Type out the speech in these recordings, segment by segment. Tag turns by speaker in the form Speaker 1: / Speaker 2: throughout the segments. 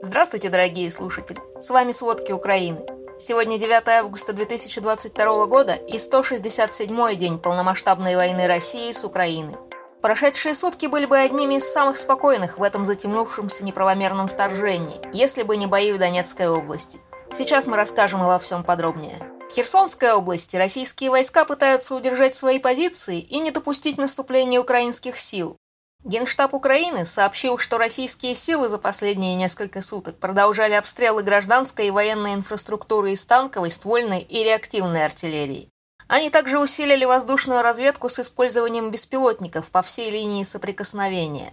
Speaker 1: Здравствуйте, дорогие слушатели! С вами «Сводки Украины». Сегодня 9 августа 2022 года и 167-й день полномасштабной войны России с Украиной. Прошедшие сутки были бы одними из самых спокойных в этом затемнувшемся неправомерном вторжении, если бы не бои в Донецкой области. Сейчас мы расскажем обо всем подробнее. В Херсонской области российские войска пытаются удержать свои позиции и не допустить наступления украинских сил. Генштаб Украины сообщил, что российские силы за последние несколько суток продолжали обстрелы гражданской и военной инфраструктуры из танковой, ствольной и реактивной артиллерии. Они также усилили воздушную разведку с использованием беспилотников по всей линии соприкосновения.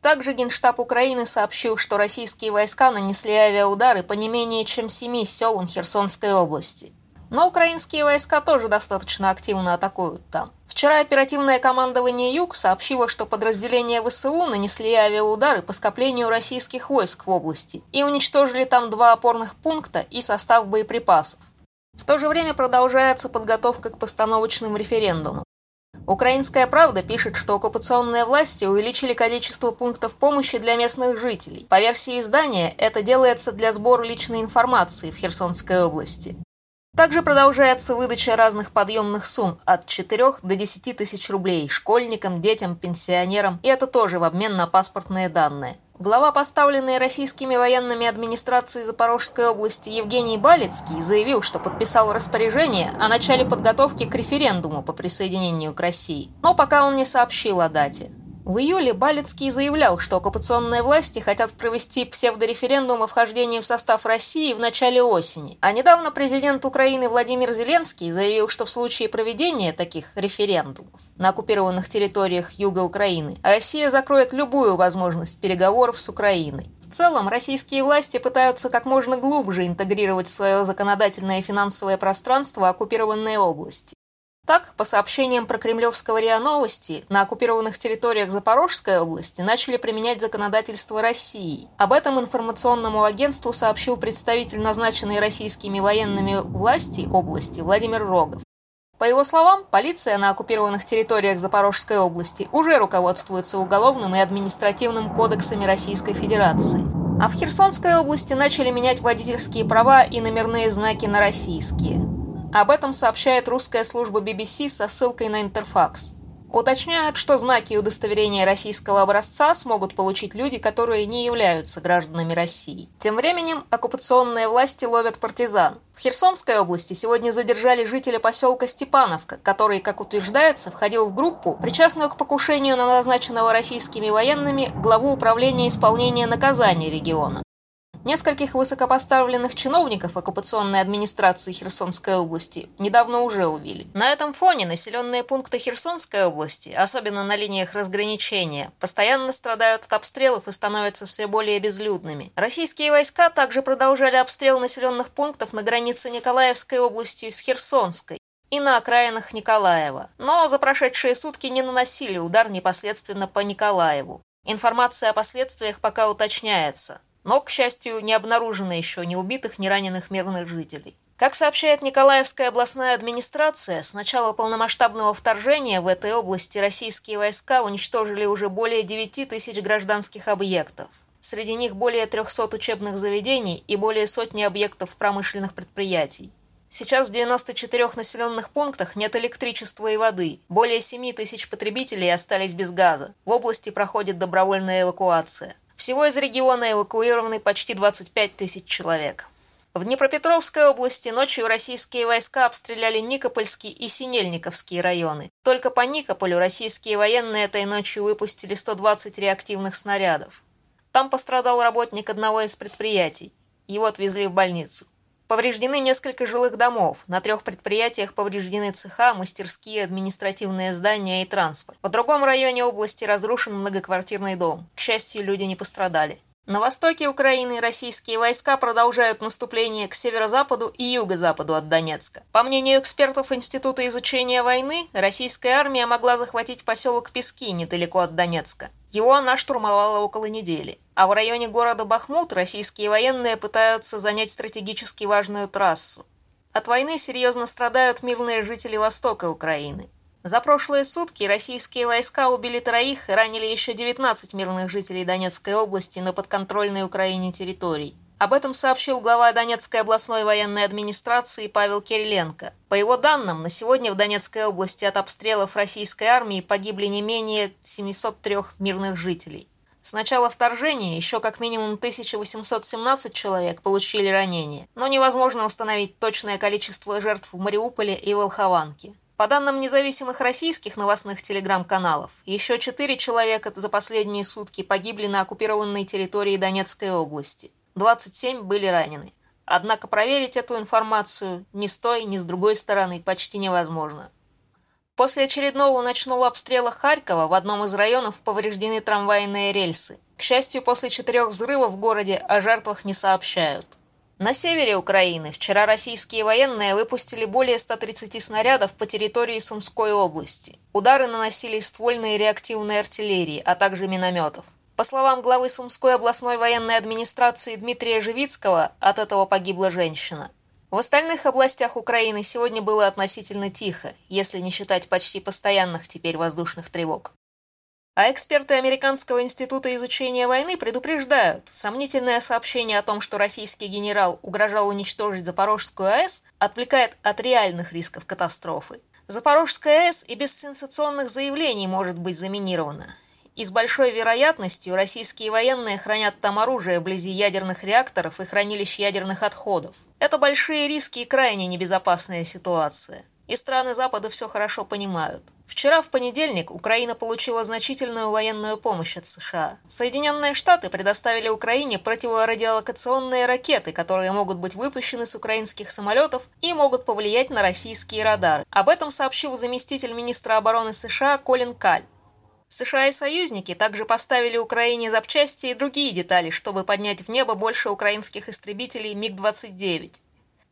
Speaker 1: Также Генштаб Украины сообщил, что российские войска нанесли авиаудары по не менее чем семи селам Херсонской области. Но украинские войска тоже достаточно активно атакуют там. Вчера оперативное командование «Юг» сообщило, что подразделения ВСУ нанесли авиаудары по скоплению российских войск в области и уничтожили там два опорных пункта и состав боеприпасов. В то же время продолжается подготовка к постановочным референдумам. Украинская правда пишет, что оккупационные власти увеличили количество пунктов помощи для местных жителей. По версии издания, это делается для сбора личной информации в Херсонской области. Также продолжается выдача разных подъемных сумм от 4 до 10 тысяч рублей школьникам, детям, пенсионерам, и это тоже в обмен на паспортные данные. Глава поставленной российскими военными администрации Запорожской области Евгений Балицкий заявил, что подписал распоряжение о начале подготовки к референдуму по присоединению к России, но пока он не сообщил о дате. В июле Балицкий заявлял, что оккупационные власти хотят провести псевдореферендум о вхождении в состав России в начале осени. А недавно президент Украины Владимир Зеленский заявил, что в случае проведения таких референдумов на оккупированных территориях юга Украины Россия закроет любую возможность переговоров с Украиной. В целом, российские власти пытаются как можно глубже интегрировать в свое законодательное и финансовое пространство оккупированные области. Так, по сообщениям про кремлевского РИА Новости, на оккупированных территориях Запорожской области начали применять законодательство России. Об этом информационному агентству сообщил представитель назначенной российскими военными власти области Владимир Рогов. По его словам, полиция на оккупированных территориях Запорожской области уже руководствуется уголовным и административным кодексами Российской Федерации. А в Херсонской области начали менять водительские права и номерные знаки на российские. Об этом сообщает русская служба BBC со ссылкой на Интерфакс. Уточняют, что знаки удостоверения российского образца смогут получить люди, которые не являются гражданами России. Тем временем оккупационные власти ловят партизан. В Херсонской области сегодня задержали жителя поселка Степановка, который, как утверждается, входил в группу, причастную к покушению на назначенного российскими военными главу управления исполнения наказаний региона. Нескольких высокопоставленных чиновников оккупационной администрации Херсонской области недавно уже убили. На этом фоне населенные пункты Херсонской области, особенно на линиях разграничения, постоянно страдают от обстрелов и становятся все более безлюдными. Российские войска также продолжали обстрел населенных пунктов на границе Николаевской областью с Херсонской и на окраинах Николаева, но за прошедшие сутки не наносили удар непосредственно по Николаеву. Информация о последствиях пока уточняется но, к счастью, не обнаружено еще ни убитых, ни раненых мирных жителей. Как сообщает Николаевская областная администрация, с начала полномасштабного вторжения в этой области российские войска уничтожили уже более 9 тысяч гражданских объектов. Среди них более 300 учебных заведений и более сотни объектов промышленных предприятий. Сейчас в 94 населенных пунктах нет электричества и воды. Более 7 тысяч потребителей остались без газа. В области проходит добровольная эвакуация. Всего из региона эвакуированы почти 25 тысяч человек. В Днепропетровской области ночью российские войска обстреляли Никопольский и Синельниковские районы. Только по Никополю российские военные этой ночью выпустили 120 реактивных снарядов. Там пострадал работник одного из предприятий. Его отвезли в больницу. Повреждены несколько жилых домов. На трех предприятиях повреждены цеха, мастерские, административные здания и транспорт. В другом районе области разрушен многоквартирный дом. К счастью, люди не пострадали. На востоке Украины российские войска продолжают наступление к северо-западу и юго-западу от Донецка. По мнению экспертов Института изучения войны, российская армия могла захватить поселок Пески недалеко от Донецка. Его она штурмовала около недели. А в районе города Бахмут российские военные пытаются занять стратегически важную трассу. От войны серьезно страдают мирные жители востока Украины. За прошлые сутки российские войска убили троих и ранили еще 19 мирных жителей Донецкой области на подконтрольной Украине территории. Об этом сообщил глава Донецкой областной военной администрации Павел Кириленко. По его данным, на сегодня в Донецкой области от обстрелов российской армии погибли не менее 703 мирных жителей. С начала вторжения еще как минимум 1817 человек получили ранения, но невозможно установить точное количество жертв в Мариуполе и Волхованке. По данным независимых российских новостных телеграм-каналов, еще четыре человека за последние сутки погибли на оккупированной территории Донецкой области. 27 были ранены. Однако проверить эту информацию ни с той, ни с другой стороны почти невозможно. После очередного ночного обстрела Харькова в одном из районов повреждены трамвайные рельсы. К счастью, после четырех взрывов в городе о жертвах не сообщают. На севере Украины вчера российские военные выпустили более 130 снарядов по территории Сумской области. Удары наносили ствольные реактивной артиллерии, а также минометов. По словам главы Сумской областной военной администрации Дмитрия Живицкого, от этого погибла женщина. В остальных областях Украины сегодня было относительно тихо, если не считать почти постоянных теперь воздушных тревог. А эксперты Американского института изучения войны предупреждают, сомнительное сообщение о том, что российский генерал угрожал уничтожить Запорожскую АЭС, отвлекает от реальных рисков катастрофы. Запорожская АЭС и без сенсационных заявлений может быть заминирована. И с большой вероятностью российские военные хранят там оружие вблизи ядерных реакторов и хранилищ ядерных отходов. Это большие риски и крайне небезопасная ситуация. И страны Запада все хорошо понимают. Вчера, в понедельник, Украина получила значительную военную помощь от США. Соединенные Штаты предоставили Украине противорадиолокационные ракеты, которые могут быть выпущены с украинских самолетов и могут повлиять на российские радары. Об этом сообщил заместитель министра обороны США Колин Каль. США и союзники также поставили Украине запчасти и другие детали, чтобы поднять в небо больше украинских истребителей МиГ-29.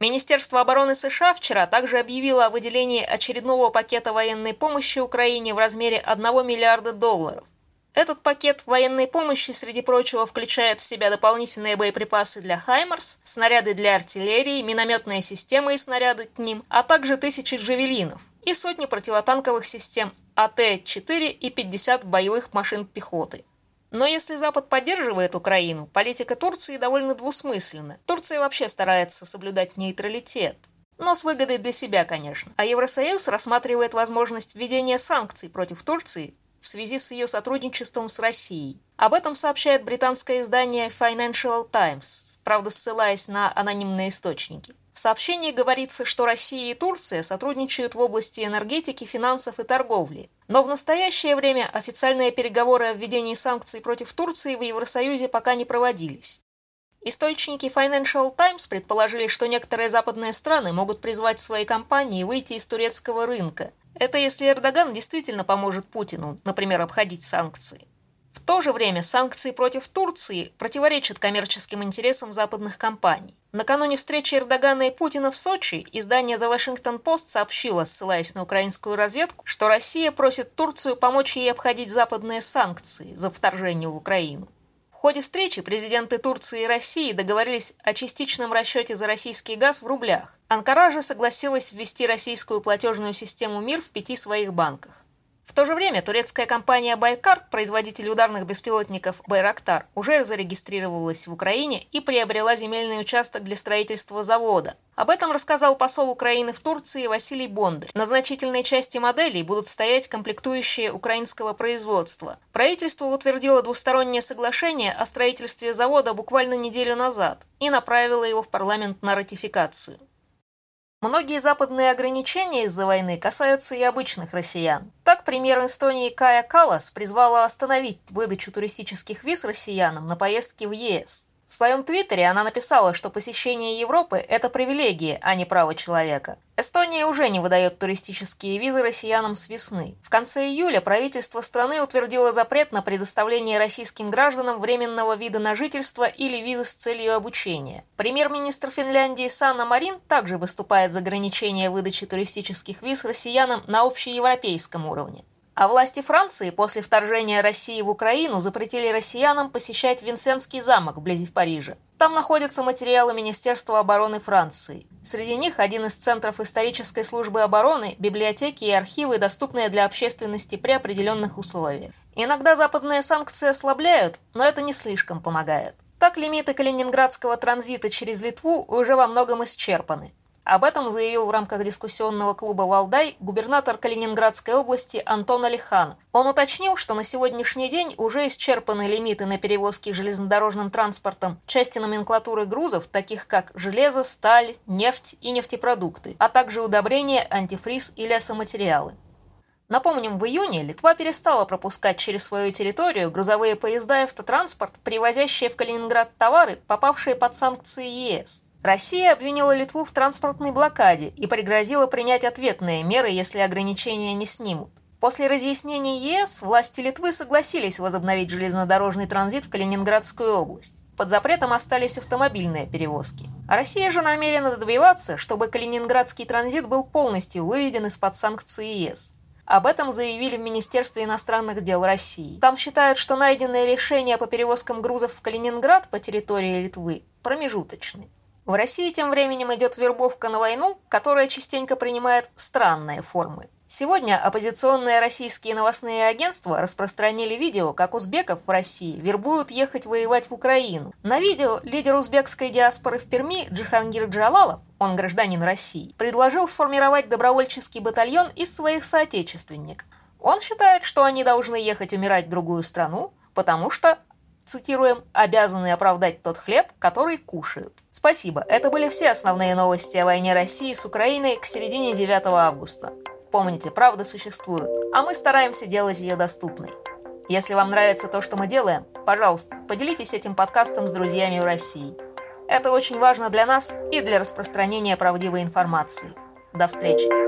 Speaker 1: Министерство обороны США вчера также объявило о выделении очередного пакета военной помощи Украине в размере 1 миллиарда долларов. Этот пакет военной помощи, среди прочего, включает в себя дополнительные боеприпасы для «Хаймарс», снаряды для артиллерии, минометные системы и снаряды к ним, а также тысячи «Джавелинов» и сотни противотанковых систем АТ-4 и 50 боевых машин пехоты. Но если Запад поддерживает Украину, политика Турции довольно двусмысленна. Турция вообще старается соблюдать нейтралитет. Но с выгодой для себя, конечно. А Евросоюз рассматривает возможность введения санкций против Турции в связи с ее сотрудничеством с Россией. Об этом сообщает британское издание Financial Times, правда ссылаясь на анонимные источники. В сообщении говорится, что Россия и Турция сотрудничают в области энергетики, финансов и торговли. Но в настоящее время официальные переговоры о введении санкций против Турции в Евросоюзе пока не проводились. Источники Financial Times предположили, что некоторые западные страны могут призвать свои компании выйти из турецкого рынка. Это если Эрдоган действительно поможет Путину, например, обходить санкции. То же время санкции против Турции противоречат коммерческим интересам западных компаний. Накануне встречи Эрдогана и Путина в Сочи издание The Washington Post сообщило, ссылаясь на украинскую разведку, что Россия просит Турцию помочь ей обходить западные санкции за вторжение в Украину. В ходе встречи президенты Турции и России договорились о частичном расчете за российский газ в рублях. Анкара же согласилась ввести российскую платежную систему МИР в пяти своих банках. В то же время турецкая компания «Байкар», производитель ударных беспилотников «Байрактар», уже зарегистрировалась в Украине и приобрела земельный участок для строительства завода. Об этом рассказал посол Украины в Турции Василий Бондарь. На значительной части моделей будут стоять комплектующие украинского производства. Правительство утвердило двустороннее соглашение о строительстве завода буквально неделю назад и направило его в парламент на ратификацию. Многие западные ограничения из-за войны касаются и обычных россиян. Так, премьер Эстонии Кая Калас призвала остановить выдачу туристических виз россиянам на поездки в ЕС. Своем твиттере она написала, что посещение Европы – это привилегия, а не право человека. Эстония уже не выдает туристические визы россиянам с весны. В конце июля правительство страны утвердило запрет на предоставление российским гражданам временного вида на жительство или визы с целью обучения. Премьер-министр Финляндии Санна Марин также выступает за ограничение выдачи туристических виз россиянам на общеевропейском уровне. А власти Франции после вторжения России в Украину запретили россиянам посещать Винсентский замок вблизи Парижа. Там находятся материалы Министерства обороны Франции. Среди них один из центров исторической службы обороны, библиотеки и архивы, доступные для общественности при определенных условиях. Иногда западные санкции ослабляют, но это не слишком помогает. Так лимиты калининградского транзита через Литву уже во многом исчерпаны. Об этом заявил в рамках дискуссионного клуба «Валдай» губернатор Калининградской области Антон Алихан. Он уточнил, что на сегодняшний день уже исчерпаны лимиты на перевозки железнодорожным транспортом части номенклатуры грузов, таких как железо, сталь, нефть и нефтепродукты, а также удобрения, антифриз и лесоматериалы. Напомним, в июне Литва перестала пропускать через свою территорию грузовые поезда и автотранспорт, привозящие в Калининград товары, попавшие под санкции ЕС. Россия обвинила Литву в транспортной блокаде и пригрозила принять ответные меры, если ограничения не снимут. После разъяснений ЕС власти Литвы согласились возобновить железнодорожный транзит в Калининградскую область. Под запретом остались автомобильные перевозки. Россия же намерена добиваться, чтобы калининградский транзит был полностью выведен из-под санкций ЕС. Об этом заявили в Министерстве иностранных дел России. Там считают, что найденные решения по перевозкам грузов в Калининград по территории Литвы промежуточны. В России тем временем идет вербовка на войну, которая частенько принимает странные формы. Сегодня оппозиционные российские новостные агентства распространили видео, как узбеков в России вербуют ехать воевать в Украину. На видео лидер узбекской диаспоры в Перми Джихангир Джалалов, он гражданин России, предложил сформировать добровольческий батальон из своих соотечественников. Он считает, что они должны ехать умирать в другую страну, потому что, цитируем, обязаны оправдать тот хлеб, который кушают. Спасибо, это были все основные новости о войне России с Украиной к середине 9 августа. Помните, правда существует, а мы стараемся делать ее доступной. Если вам нравится то, что мы делаем, пожалуйста, поделитесь этим подкастом с друзьями в России. Это очень важно для нас и для распространения правдивой информации. До встречи!